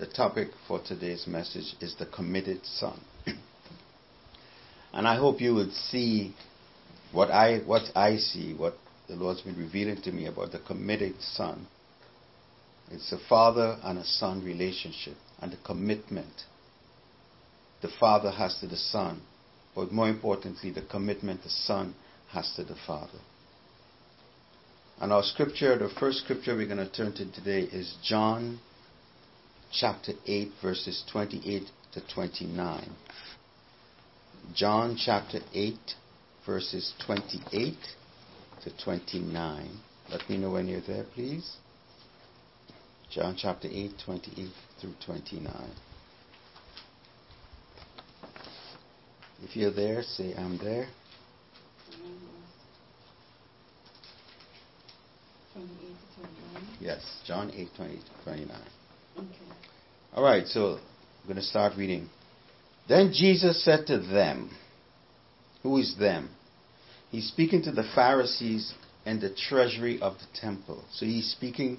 the topic for today's message is the committed son. and I hope you would see what I what I see, what the Lord's been revealing to me about the committed son. It's a father and a son relationship and the commitment the father has to the son, but more importantly, the commitment the son has to the father. And our scripture, the first scripture we're going to turn to today is John chapter 8, verses 28 to 29. John chapter 8, verses 28 to 29. Let me know when you're there, please. John chapter 8, 28 through 29. If you're there, say, I'm there. Yes, John 8, 20 to 29. All right, so I'm going to start reading. Then Jesus said to them, Who is them? He's speaking to the Pharisees and the treasury of the temple. So he's speaking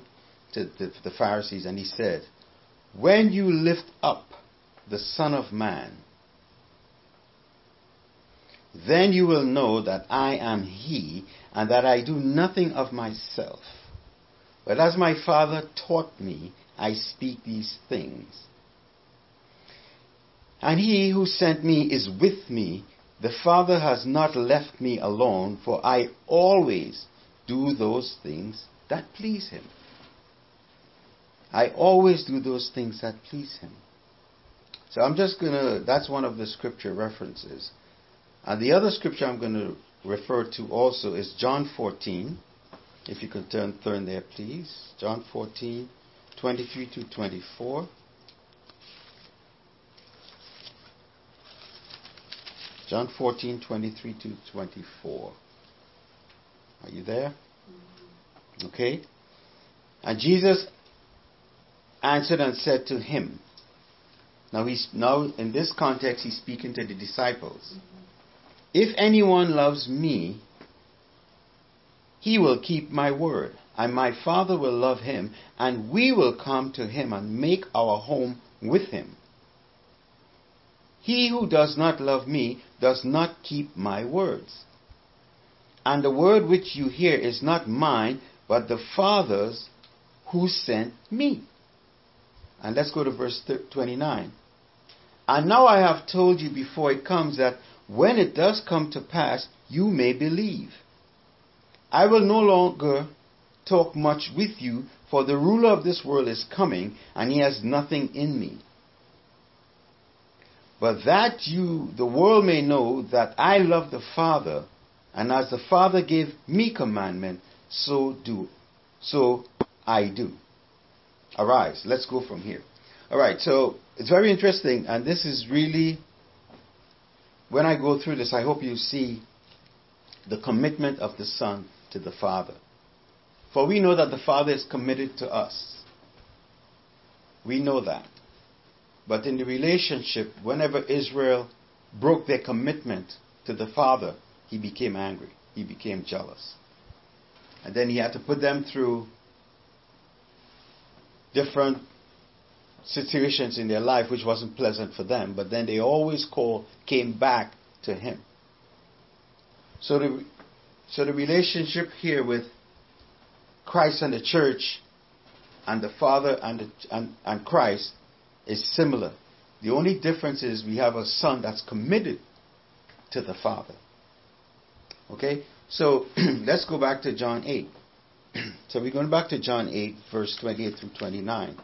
to the, the Pharisees and he said, When you lift up the Son of Man, then you will know that I am He, and that I do nothing of myself. But as my Father taught me, I speak these things. And He who sent me is with me. The Father has not left me alone, for I always do those things that please Him. I always do those things that please Him. So I'm just going to, that's one of the scripture references. And the other scripture I'm going to refer to also is John 14. If you can turn, turn there, please. John 14, 23 to 24. John 14, 23 to 24. Are you there? Mm-hmm. Okay. And Jesus answered and said to him, now he's now in this context he's speaking to the disciples. Mm-hmm. If anyone loves me, he will keep my word, and my Father will love him, and we will come to him and make our home with him. He who does not love me does not keep my words. And the word which you hear is not mine, but the Father's who sent me. And let's go to verse 29. And now I have told you before it comes that when it does come to pass, you may believe. I will no longer talk much with you, for the ruler of this world is coming, and he has nothing in me. But that you, the world may know that I love the Father, and as the Father gave me commandment, so do, so I do. Arise, let's go from here. Alright, so it's very interesting, and this is really when I go through this, I hope you see the commitment of the Son to the Father. For we know that the Father is committed to us. We know that. But in the relationship, whenever Israel broke their commitment to the Father, he became angry. He became jealous. And then he had to put them through different situations in their life which wasn't pleasant for them, but then they always call, came back to him. So the, so the relationship here with Christ and the church and the Father and, the, and, and Christ is similar. The only difference is we have a son that's committed to the Father. Okay? So let's go back to John 8. so we're going back to John 8, verse 28 through 29.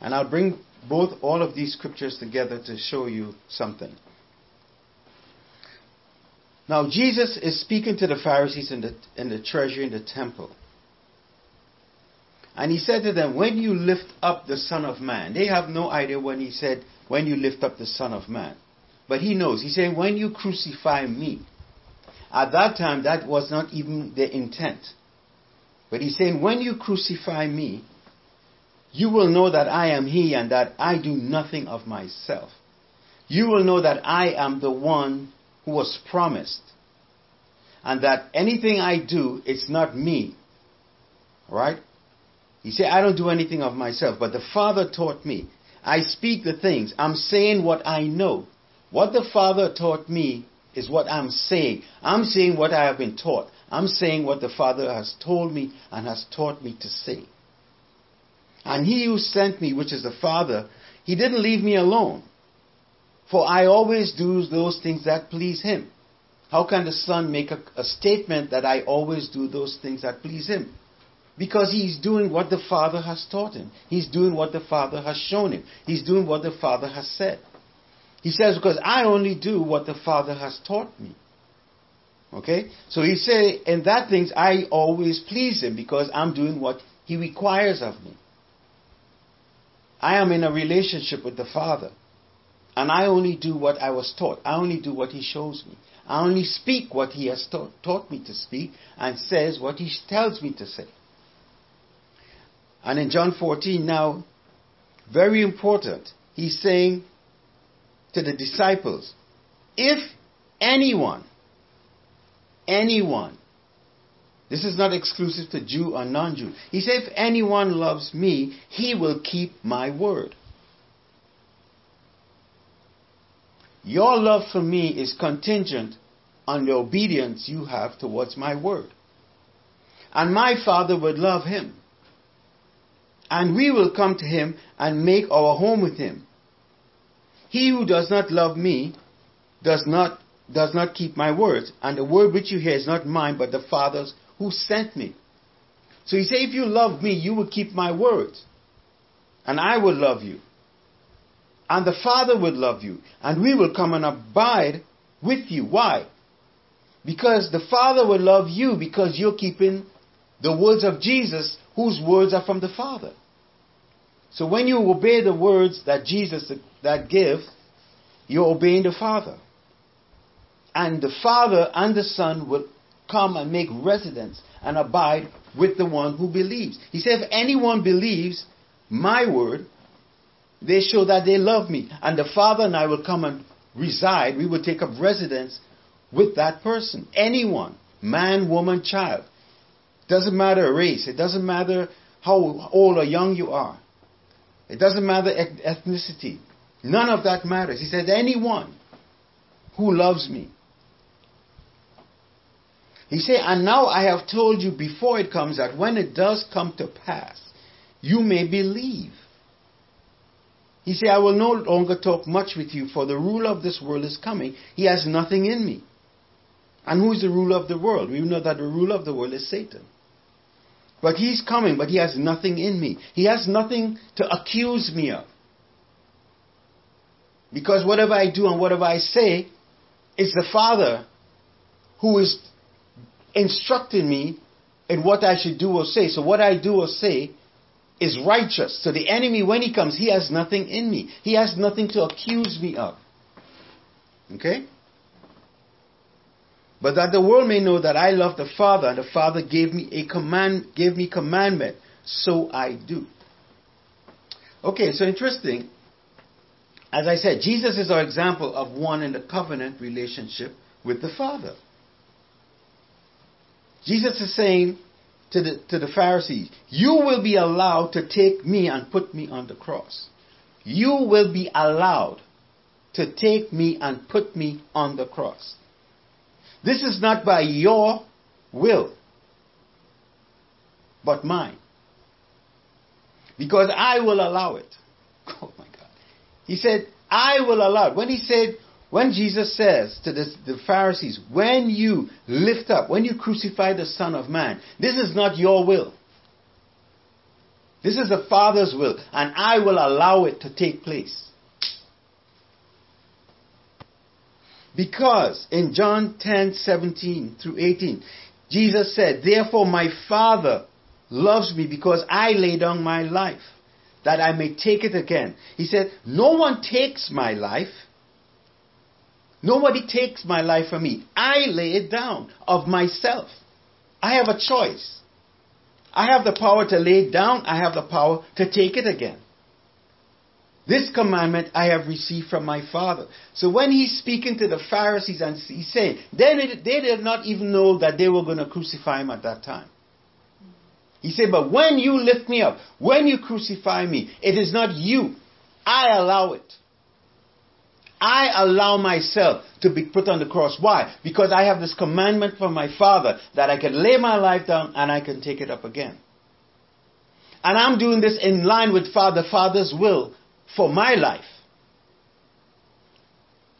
And I'll bring both all of these scriptures together to show you something. Now, Jesus is speaking to the Pharisees in the, in the treasury in the temple. And he said to them, When you lift up the Son of Man, they have no idea when he said, When you lift up the Son of Man. But he knows. He's saying, When you crucify me. At that time, that was not even the intent. But he's saying, When you crucify me, you will know that I am He and that I do nothing of myself. You will know that I am the one who was promised. And that anything I do, it's not me. Right? He said, I don't do anything of myself, but the Father taught me. I speak the things. I'm saying what I know. What the Father taught me is what I'm saying. I'm saying what I have been taught. I'm saying what the Father has told me and has taught me to say. And he who sent me, which is the Father, he didn't leave me alone. For I always do those things that please him. How can the Son make a, a, statement that I always do those things that please him? Because he's doing what the Father has taught him. He's doing what the Father has shown him. He's doing what the Father has said. He says, because I only do what the Father has taught me. Okay? So he say, and that things I always please him because I'm doing what he requires of me. I am in a relationship with the Father. And I only do what I was taught. I only do what He shows me. I only speak what He has taught, taught me to speak and says what He tells me to say. And in John 14 now, very important, He's saying to the disciples, if anyone, anyone, this is not exclusive to Jew or non Jew. He said, if anyone loves me, he will keep my word. Your love for me is contingent on the obedience you have towards my word. And my Father would love him. And we will come to him and make our home with him. He who does not love me does not, does not keep my words. And the word which you hear is not mine, but the Father's who sent me. So he said, if you love me, you will keep my words. And I will love you and the Father will love you, and we will come and abide with you. Why? Because the Father will love you because you're keeping the words of Jesus, whose words are from the Father. So when you obey the words that Jesus that give, you're obeying the Father. And the Father and the Son will come and make residence and abide with the one who believes. He said, if anyone believes my word, they show that they love me. And the Father and I will come and reside. We will take up residence with that person. Anyone, man, woman, child. Doesn't matter race. It doesn't matter how old or young you are. It doesn't matter ethnicity. None of that matters. He said, anyone who loves me. He said, and now I have told you before it comes that when it does come to pass, you may believe. He said, I will no longer talk much with you, for the ruler of this world is coming. He has nothing in me. And who is the ruler of the world? We know that the ruler of the world is Satan. But he's coming, but he has nothing in me. He has nothing to accuse me of. Because whatever I do and whatever I say, it's the Father who is instructing me in what I should do or say. So what I do or say is righteous. So the enemy, when he comes, he has nothing in me. He has nothing to accuse me of. Okay? But that the world may know that I love the Father, and the Father gave me a command, gave me commandment, so I do. Okay, so interesting. As I said, Jesus is our example of one in the covenant relationship with the Father. Jesus is saying, to the, to the Pharisees, You will be allowed to take me and put me on the cross. You will be allowed to take me and put me on the cross. This is not by your will, but mine. Because I will allow it. Oh my God. He said, I will allow it. When he said, when Jesus says to the, the, Pharisees, when you lift up, when you crucify the Son of Man, this is not your will. This is the Father's will, and I will allow it to take place. Because in John 10 17 through 18, Jesus said, Therefore my Father loves me because I lay down my life, that I may take it again. He said, No one takes my life Nobody takes my life from me. I lay it down of myself. I have a choice. I have the power to lay it down. I have the power to take it again. This commandment I have received from my Father. So when he's speaking to the Pharisees and he's saying, they, they did not even know that they were going to crucify him at that time. He said, but when you lift me up, when you crucify me, it is not you I allow it. I allow myself to be put on the cross. Why? Because I have this commandment from my Father that I can lay my life down and I can take it up again. And I'm doing this in line with Father Father's will for my life.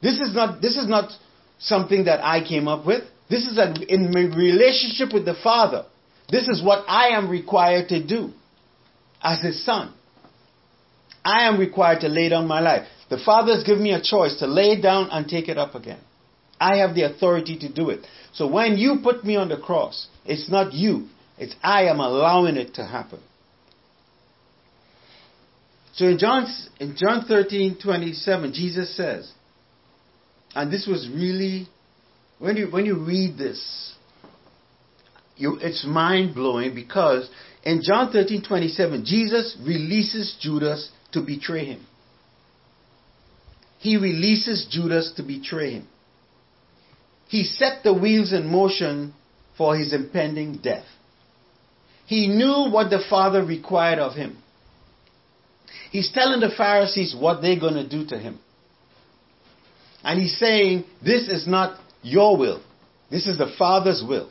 This is not this is not something that I came up with. This is a, in my relationship with the Father. This is what I am required to do as his son. I am required to lay down my life. The Father has given me a choice to lay it down and take it up again. I have the authority to do it. So when you put me on the cross, it's not you, it's I am allowing it to happen. So in John, in John 13, 27, Jesus says, and this was really, when you, when you read this, you, it's mind blowing because in John 13, 27, Jesus releases Judas to betray him he releases Judas to betray him. He set the wheels in motion for his impending death. He knew what the Father required of him. He's telling the Pharisees what they're going to do to him. And he's saying, This is not your will. This is the Father's will.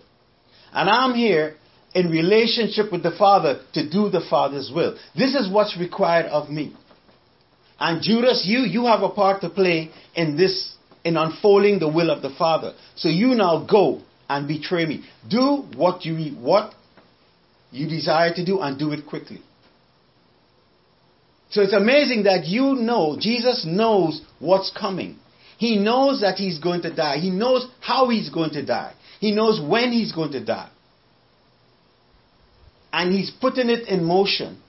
And I'm here in relationship with the Father to do the Father's will. This is what's required of me. And Judas, you, you have a part to play in this, in unfolding the will of the Father. So you now go and betray me. Do what you, what you desire to do and do it quickly. So it's amazing that you know, Jesus knows what's coming. He knows that he's going to die. He knows how he's going to die. He knows when he's going to die. And he's putting it in motion.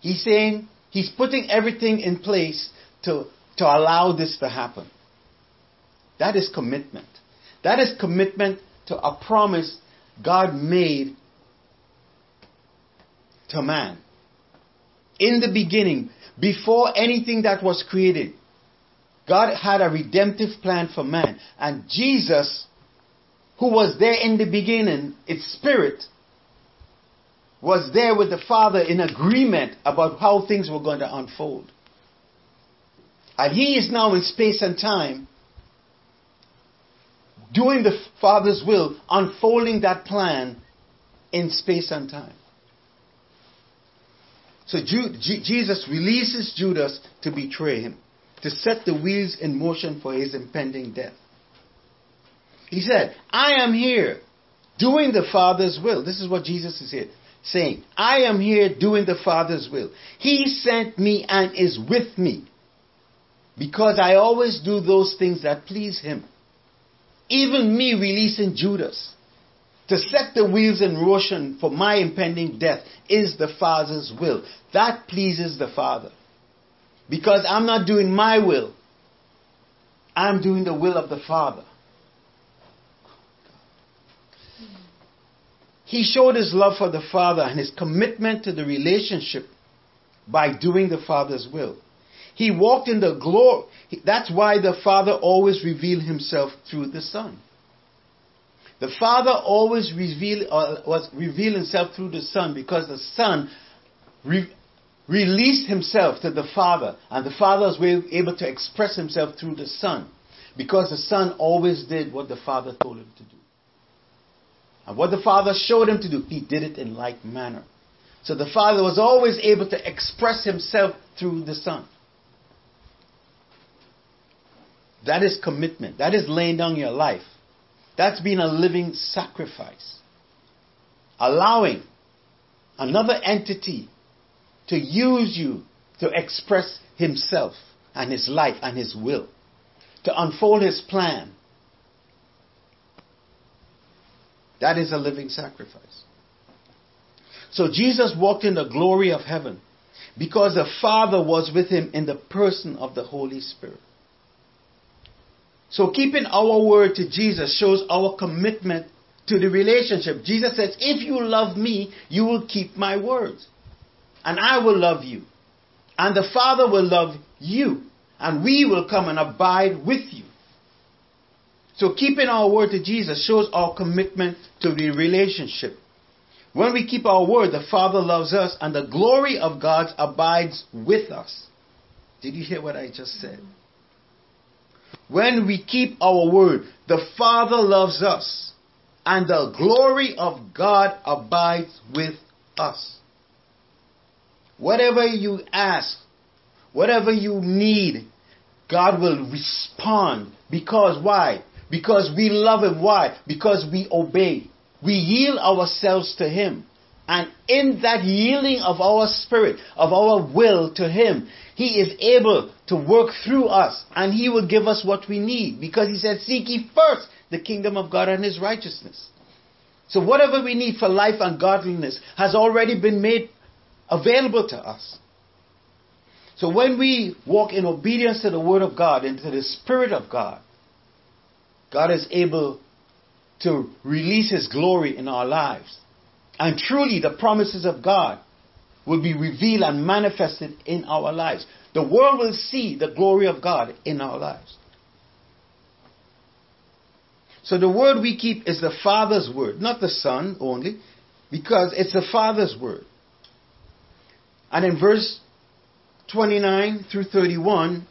He's saying, He's putting everything in place to, to allow this to happen. That is commitment. That is commitment to a promise God made to man. In the beginning, before anything that was created, God had a redemptive plan for man. And Jesus, who was there in the beginning, its spirit, was there with the Father in agreement about how things were going to unfold. And he is now in space and time doing the Father's will, unfolding that plan in space and time. So Jesus releases Judas to betray him, to set the wheels in motion for his impending death. He said, I am here doing the Father's will. This is what Jesus is here saying, I am here doing the Father's will. He sent me and is with me because I always do those things that please Him. Even me releasing Judas to set the wheels in motion for my impending death is the Father's will. That pleases the Father. Because I'm not doing my will, I'm doing the will of the Father. He showed his love for the Father and his commitment to the relationship by doing the Father's will. He walked in the glory. That's why the Father always revealed himself through the Son. The Father always revealed, uh, was revealed himself through the Son because the Son re- released himself to the Father, and the Father was able to express himself through the Son because the Son always did what the Father told him to do. And what the Father showed him to do, he did it in like manner. So the Father was always able to express himself through the Son. That is commitment. That is laying down your life. That's being a living sacrifice. Allowing another entity to use you to express himself and his life and his will, to unfold his plan, That is a living sacrifice. So Jesus walked in the glory of heaven because the Father was with him in the person of the Holy Spirit. So keeping our word to Jesus shows our commitment to the relationship. Jesus says, If you love me, you will keep my words. And I will love you. And the Father will love you. And we will come and abide with you. So keeping our word to Jesus shows our commitment to the relationship. When we keep our word, the Father loves us and the glory of God abides with us. Did you hear what I just said? When we keep our word, the Father loves us, and the glory of God abides with us. Whatever you ask, whatever you need, God will respond. Because why? Because we love Him. Why? Because we obey. We yield ourselves to Him. And in that yielding of our spirit, of our will to Him, He is able to work through us and He will give us what we need because He said, Seek ye first the kingdom of God and His righteousness. So whatever we need for life and godliness has already been made available to us. So when we walk in obedience to the Word of God and to the Spirit of God, God is able to release His glory in our lives. And truly, the promises of God will be revealed and manifested in our lives. The world will see the glory of God in our lives. So the word we keep is the Father's word, not the Son only, because it's the Father's word. And in verse 29 through 31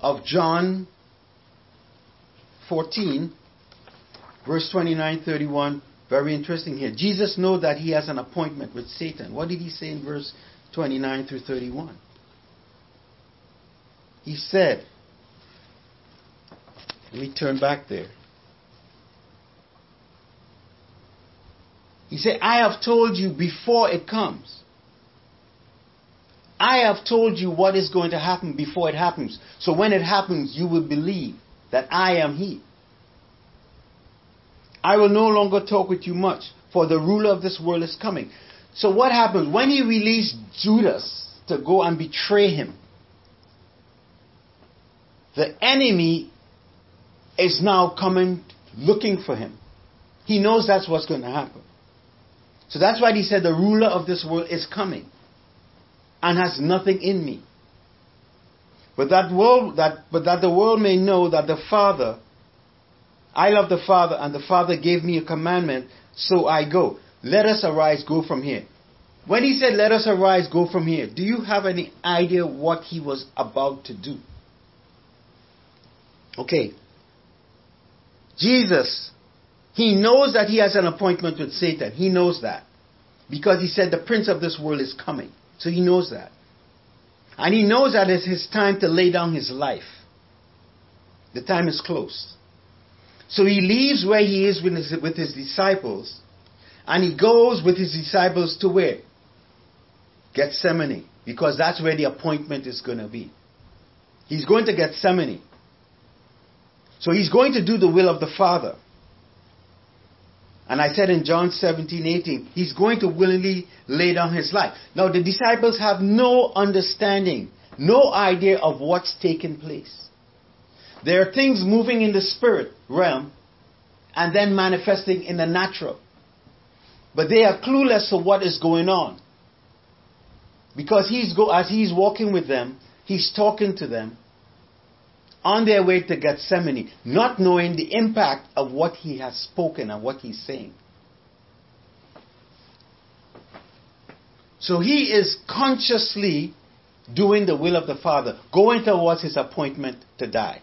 of John 14, verse 29 31, very interesting here. Jesus knows that he has an appointment with Satan. What did he say in verse 29 through 31? He said, let me turn back there. He said, I have told you before it comes. I have told you what is going to happen before it happens. So when it happens, you will believe that I am He. I will no longer talk with you much, for the ruler of this world is coming. So what happens? When he released Judas to go and betray him, the enemy is now coming looking for him. He knows that's what's going to happen. So that's why he said the ruler of this world is coming and has nothing in me. But that world that but that the world may know that the Father I love the Father and the Father gave me a commandment, so I go. Let us arise, go from here. When he said, Let us arise, go from here, do you have any idea what he was about to do? Okay, Jesus, he knows that he has an appointment with Satan. He knows that. Because he said the prince of this world is coming. So he knows that. And he knows that it's his time to lay down his life. The time is close. So he leaves where he is with his, with his disciples and he goes with his disciples to where? Gethsemane. Because that's where the appointment is going to be. He's going to Gethsemane. So he's going to do the will of the Father. And I said in John 17, 18, he's going to willingly lay down his life. Now the disciples have no understanding, no idea of what's taking place. There are things moving in the spirit realm and then manifesting in the natural. But they are clueless to what is going on. Because he's go, as he's walking with them, he's talking to them, on their way to Gethsemane, not knowing the impact of what he has spoken and what he's saying. So he is consciously doing the will of the Father, going towards his appointment to die.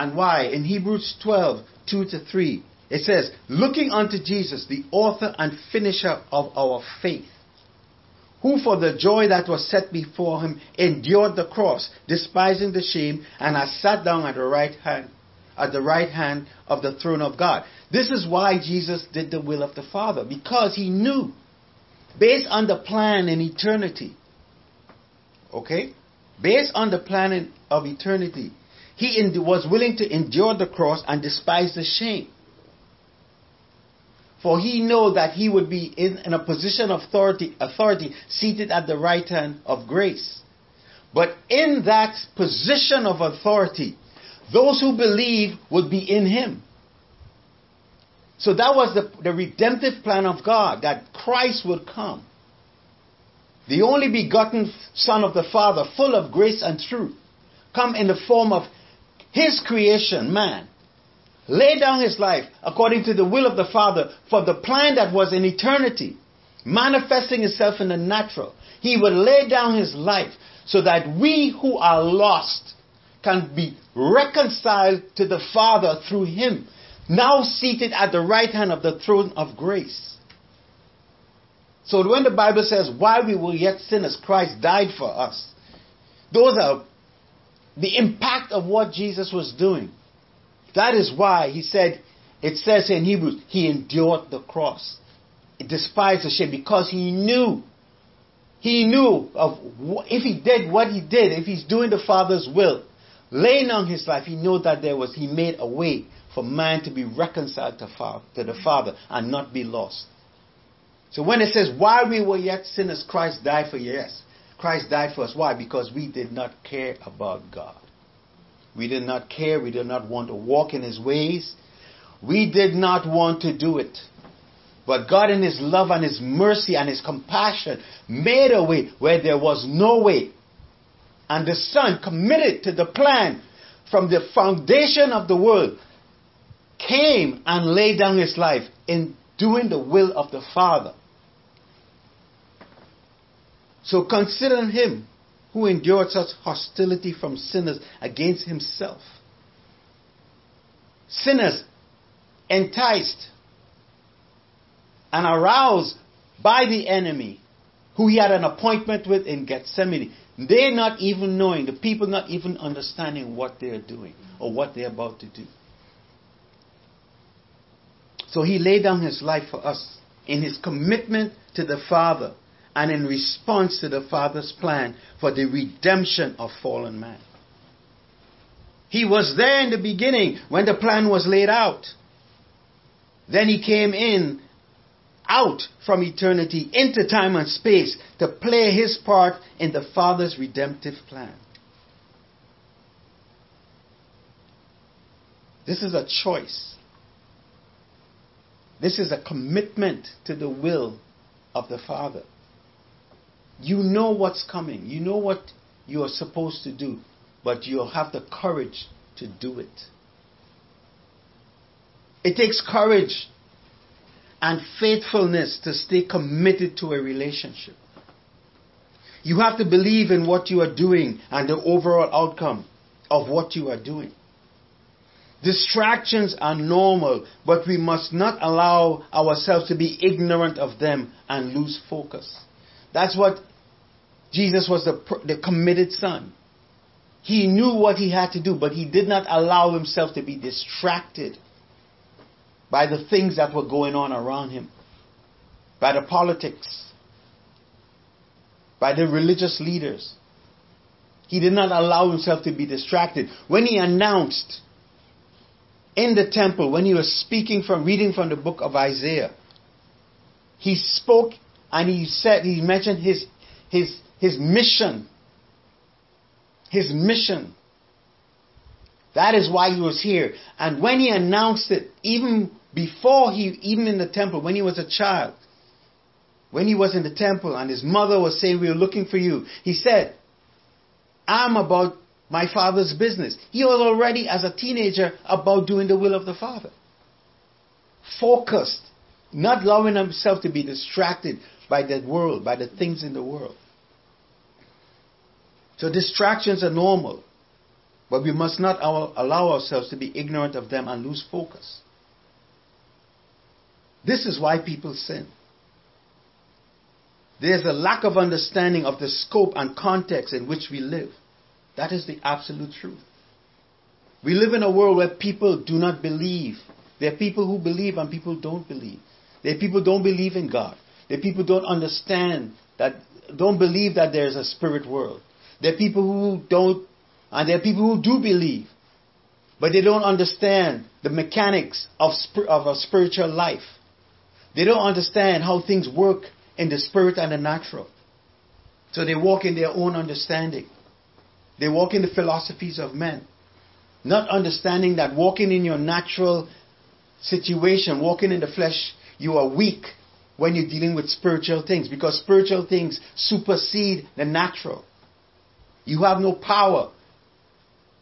And why? In Hebrews 12, 2 to 3, it says, Looking unto Jesus, the author and finisher of our faith who for the joy that was set before him endured the cross, despising the shame, and has sat down at the right hand at the right hand of the throne of God. This is why Jesus did the will of the Father, because he knew, based on the plan in eternity, okay, based on the plan of eternity, he was willing to endure the cross and despise the shame for he knew that he would be in, in a position of authority, authority seated at the right hand of grace. But in that position of authority, those who believe would be in him. So that was the, the redemptive plan of God, that Christ would come. The only begotten Son of the Father, full of grace and truth, come in the form of his creation, man, lay down his life according to the will of the Father for the plan that was in eternity. manifesting himself in the natural. He would lay down his life so that we who are lost can be reconciled to the Father through him, now seated at the right hand of the throne of grace. So when the Bible says, while we were yet sinners, Christ died for us, those are the impact of what Jesus was doing. That is why he said, it says in Hebrews, he endured the cross. He despised the shame because he knew. He knew of if he did what he did, if he's doing the Father's will, laying on his life, he knew that there was, he made a way for man to be reconciled to, to the Father and not be lost. So when it says, while we were yet sinners, Christ died for you, yes. Christ died for us. Why? Because we did not care about God. We did not care. We did not want to walk in His ways. We did not want to do it. But God, in His love and His mercy and His compassion, made a way where there was no way. And the Son, committed to the plan from the foundation of the world, came and laid down His life in doing the will of the Father. So consider him who endured such hostility from sinners against himself. Sinners enticed and aroused by the enemy who he had an appointment with in Gethsemane. They're not even knowing, the people not even understanding what they're doing or what they're about to do. So he laid down his life for us in his commitment to the Father and in response to the Father's plan for the redemption of fallen man. He was there in the beginning when the plan was laid out. Then he came in out from eternity into time and space to play his part in the Father's redemptive plan. This is a choice. This is a commitment to the will of the Father. You know what's coming. You know what you are supposed to do, but you'll have the courage to do it. It takes courage and faithfulness to stay committed to a relationship. You have to believe in what you are doing and the overall outcome of what you are doing. Distractions are normal, but we must not allow ourselves to be ignorant of them and lose focus. That's what Jesus was the, the committed son. He knew what he had to do, but he did not allow himself to be distracted by the things that were going on around him, by the politics, by the religious leaders. He did not allow himself to be distracted. When he announced in the temple, when he was speaking from, reading from the book of Isaiah, he spoke and he said, he mentioned his, his, his mission. His mission. That is why he was here. And when he announced it, even before he, even in the temple, when he was a child, when he was in the temple and his mother was saying, We are looking for you, he said, I'm about my father's business. He was already, as a teenager, about doing the will of the father. Focused, not allowing himself to be distracted by the world, by the things in the world. So distractions are normal, but we must not allow ourselves to be ignorant of them and lose focus. This is why people sin. There's a lack of understanding of the scope and context in which we live. That is the absolute truth. We live in a world where people do not believe. There are people who believe and people don't believe. There are people who don't believe in God. There are people who don't understand that, don't believe that there is a spirit world. There are people who don't, and there are people who do believe, but they don't understand the mechanics of, of a spiritual life. They don't understand how things work in the spirit and the natural. So they walk in their own understanding. They walk in the philosophies of men. Not understanding that walking in your natural situation, walking in the flesh, you are weak when you're dealing with spiritual things because spiritual things supersede the natural. You have no power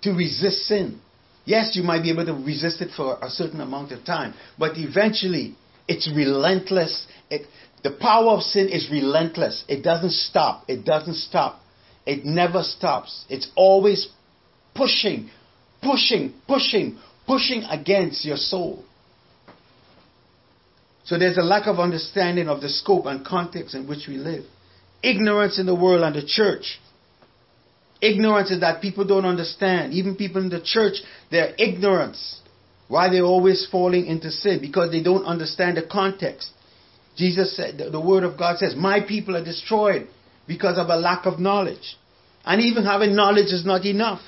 to resist sin. Yes, you might be able to resist it for a certain amount of time, but eventually it's relentless. It, The power of sin is relentless. It doesn't stop. It doesn't stop. It never stops. It's always pushing, pushing, pushing, pushing against your soul. So there's a lack of understanding of the scope and context in which we live. Ignorance in the world and the church. Ignorance is that people don't understand. Even people in the church, they're ignorance. Why they're always falling into sin? Because they don't understand the context. Jesus said, the word of God says, My people are destroyed because of a lack of knowledge. And even having knowledge is not enough.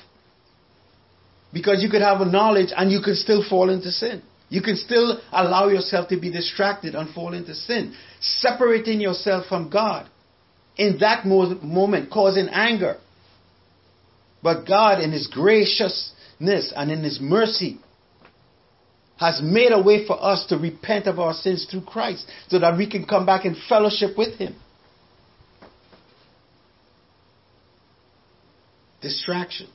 Because you could have a knowledge and you could still fall into sin. You can still allow yourself to be distracted and fall into sin. Separating yourself from God in that moment, causing anger. But God, in His graciousness and in His mercy, has made a way for us to repent of our sins through Christ so that we can come back in fellowship with Him. Distractions.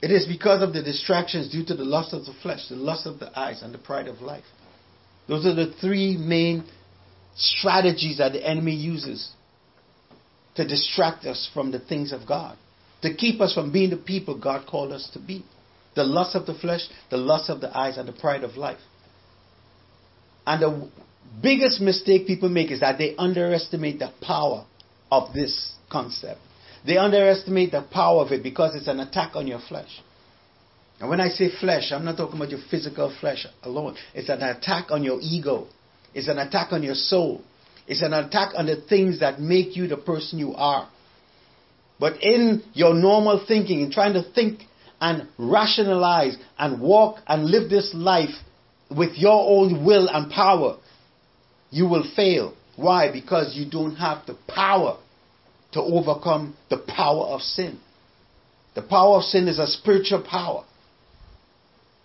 It is because of the distractions due to the lust of the flesh, the lust of the eyes, and the pride of life. Those are the three main strategies that the enemy uses to distract us from the things of God, to keep us from being the people God called us to be. The lust of the flesh, the lust of the eyes, and the pride of life. And the biggest mistake people make is that they underestimate the power of this concept. They underestimate the power of it because it's an attack on your flesh. And when I say flesh, I'm not talking about your physical flesh alone. It's an attack on your ego. It's an attack on your soul. It's an attack on the things that make you the person you are. But in your normal thinking, in trying to think and rationalize and walk and live this life with your own will and power, you will fail. Why? Because you don't have the power to overcome the power of sin. The power of sin is a spiritual power.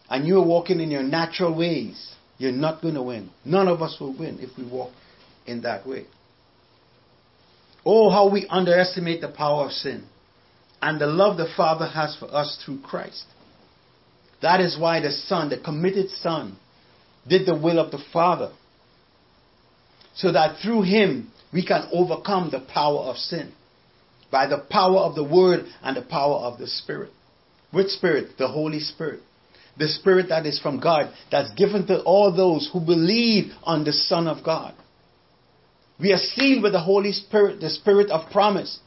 And you're walking in your natural ways. You're not going to win. None of us will win if we walk in that way. Oh, how we underestimate the power of sin and the love the Father has for us through Christ. That is why the Son, the committed Son, did the will of the Father. So that through Him we can overcome the power of sin by the power of the Word and the power of the Spirit. Which Spirit? The Holy Spirit the Spirit that is from God, that's given to all those who believe on the Son of God. We are sealed with the Holy Spirit, the Spirit of promise.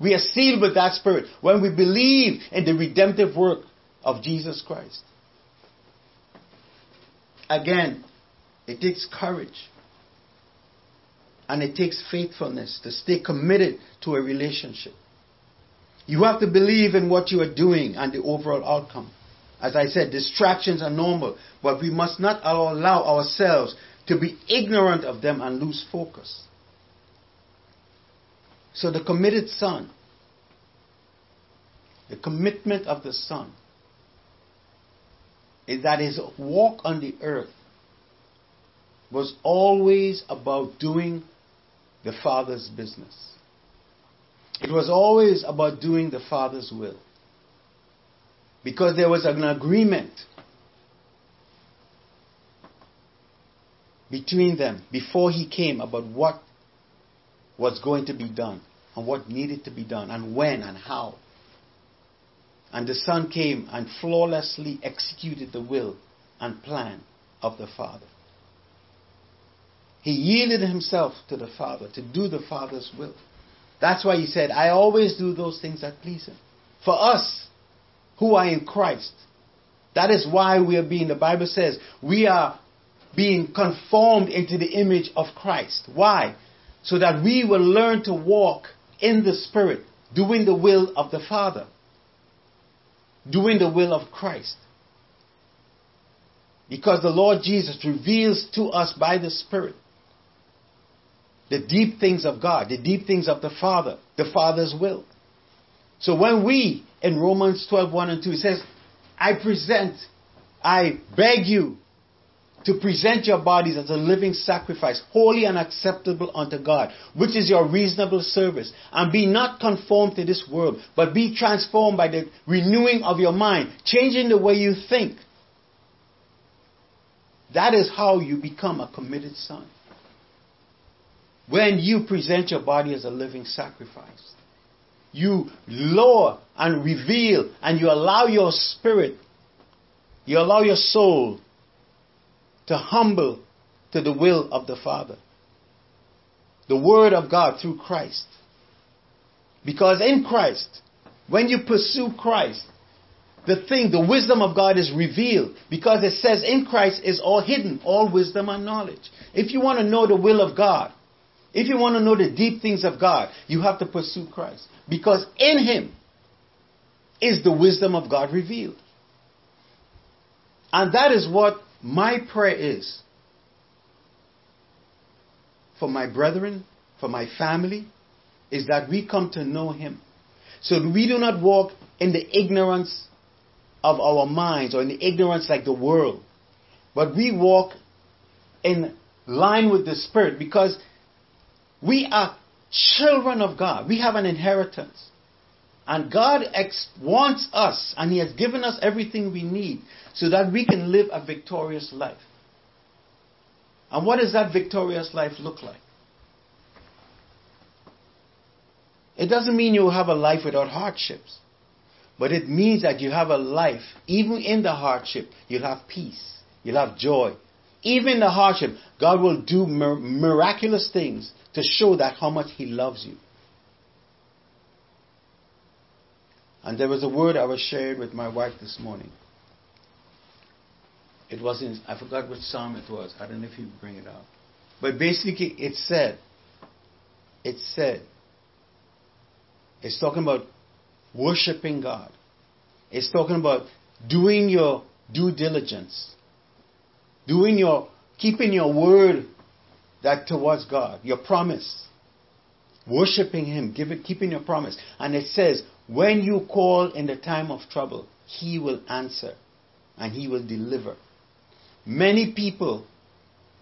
We are sealed with that Spirit when we believe in the redemptive work of Jesus Christ. Again, it takes courage and it takes faithfulness to stay committed to a relationship. You have to believe in what you are doing and the overall outcome. As I said, distractions are normal, but we must not allow ourselves to be ignorant of them and lose focus. So the committed son, the commitment of the son, is that his walk on the earth was always about doing the Father's business. It was always about doing the Father's will. Because there was an agreement between them before he came about what was going to be done and what needed to be done and when and how. And the Son came and flawlessly executed the will and plan of the Father. He yielded himself to the Father to do the Father's will. That's why he said, I always do those things that please him. For us, who are in Christ. That is why we are being, the Bible says, we are being conformed into the image of Christ. Why? So that we will learn to walk in the Spirit, doing the will of the Father, doing the will of Christ. Because the Lord Jesus reveals to us by the Spirit the deep things of God, the deep things of the Father, the Father's will. So when we, in Romans 12, 1 and 2, it says, I present, I beg you to present your bodies as a living sacrifice, holy and acceptable unto God, which is your reasonable service. And be not conformed to this world, but be transformed by the renewing of your mind, changing the way you think. That is how you become a committed son. When you present your body as a living sacrifice, you lower and reveal and you allow your spirit, you allow your soul to humble to the will of the Father. The Word of God through Christ. Because in Christ, when you pursue Christ, the thing, the wisdom of God is revealed because it says in Christ is all hidden, all wisdom and knowledge. If you want to know the will of God, if you want to know the deep things of God, you have to pursue Christ because in Him is the wisdom of God revealed. And that is what my prayer is for my brethren, for my family, is that we come to know Him. So we do not walk in the ignorance of our minds or in the ignorance like the world, but we walk in line with the Spirit because we are children of God. We have an inheritance. And God ex- wants us, and He has given us everything we need so that we can live a victorious life. And what does that victorious life look like? It doesn't mean you will have a life without hardships. But it means that you have a life, even in the hardship, you'll have peace, you'll have joy. Even in the hardship, God will do mir- miraculous things to show that how much He loves you. And there was a word I was sharing with my wife this morning. It was in, I forgot which psalm it was. I don't know if you bring it up. But basically, it said, it said, it's talking about worshiping God. It's talking about doing your due diligence, doing your, keeping your word that towards God, your promise, worshiping Him, giving, keeping your promise. And it says, when you call in the time of trouble, He will answer and He will deliver. Many people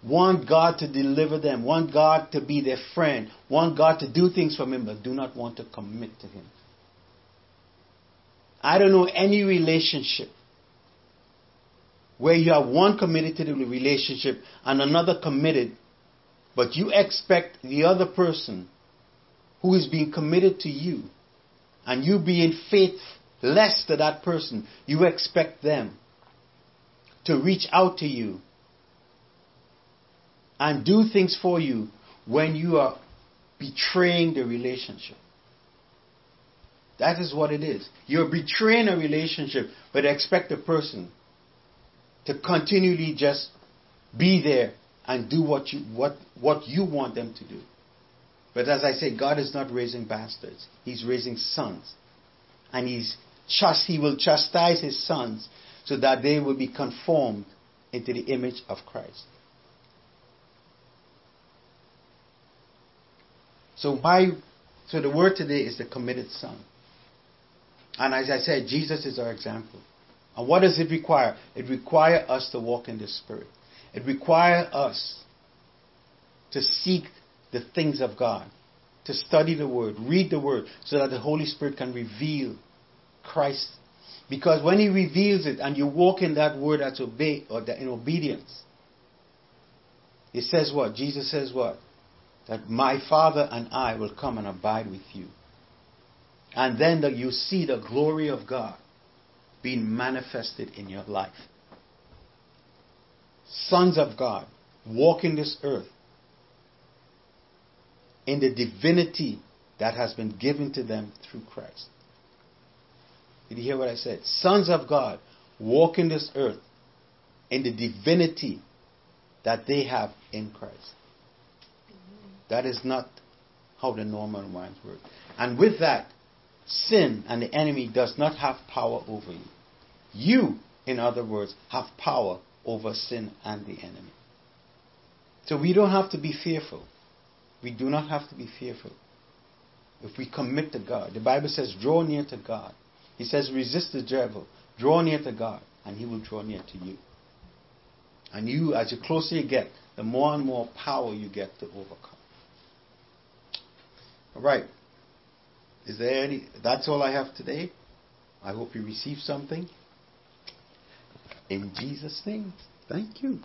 want God to deliver them, want God to be their friend, want God to do things for them, but do not want to commit to Him. I don't know any relationship where you have one committed to the relationship and another committed, but you expect the other person who is being committed to you and you being faithless to that person, you expect them to reach out to you and do things for you when you are betraying the relationship. That is what it is. You're betraying a relationship, but expect the person to continually just be there and do what you what what you want them to do. But as I say, God is not raising bastards. He's raising sons. And he's he will chastise his sons so that they will be conformed into the image of Christ. So why so the word today is the committed son. And as I said, Jesus is our example. And what does it require? It requires us to walk in the Spirit. It requires us to seek the things of God, to study the Word, read the Word, so that the Holy Spirit can reveal Christ. Because when He reveals it and you walk in that Word as obey or that in obedience, it says what? Jesus says what? That my Father and I will come and abide with you. And then the, you see the glory of God being manifested in your life. Sons of God walk in this earth in the divinity that has been given to them through Christ. Did you hear what I said? Sons of God walk in this earth in the divinity that they have in Christ. That is not how the normal minds work. And with that, sin and the enemy does not have power over you. You, in other words, have power over sin and the enemy. So we don't have to be fearful. We do not have to be fearful. If we commit to God, the Bible says, draw near to God. He says, resist the devil, draw near to God, and he will draw near to you. And you, as you closer you get, the more and more power you get to overcome. All right. Is there any? That's all I have today. I hope you receive something. In Jesus' name, thank you.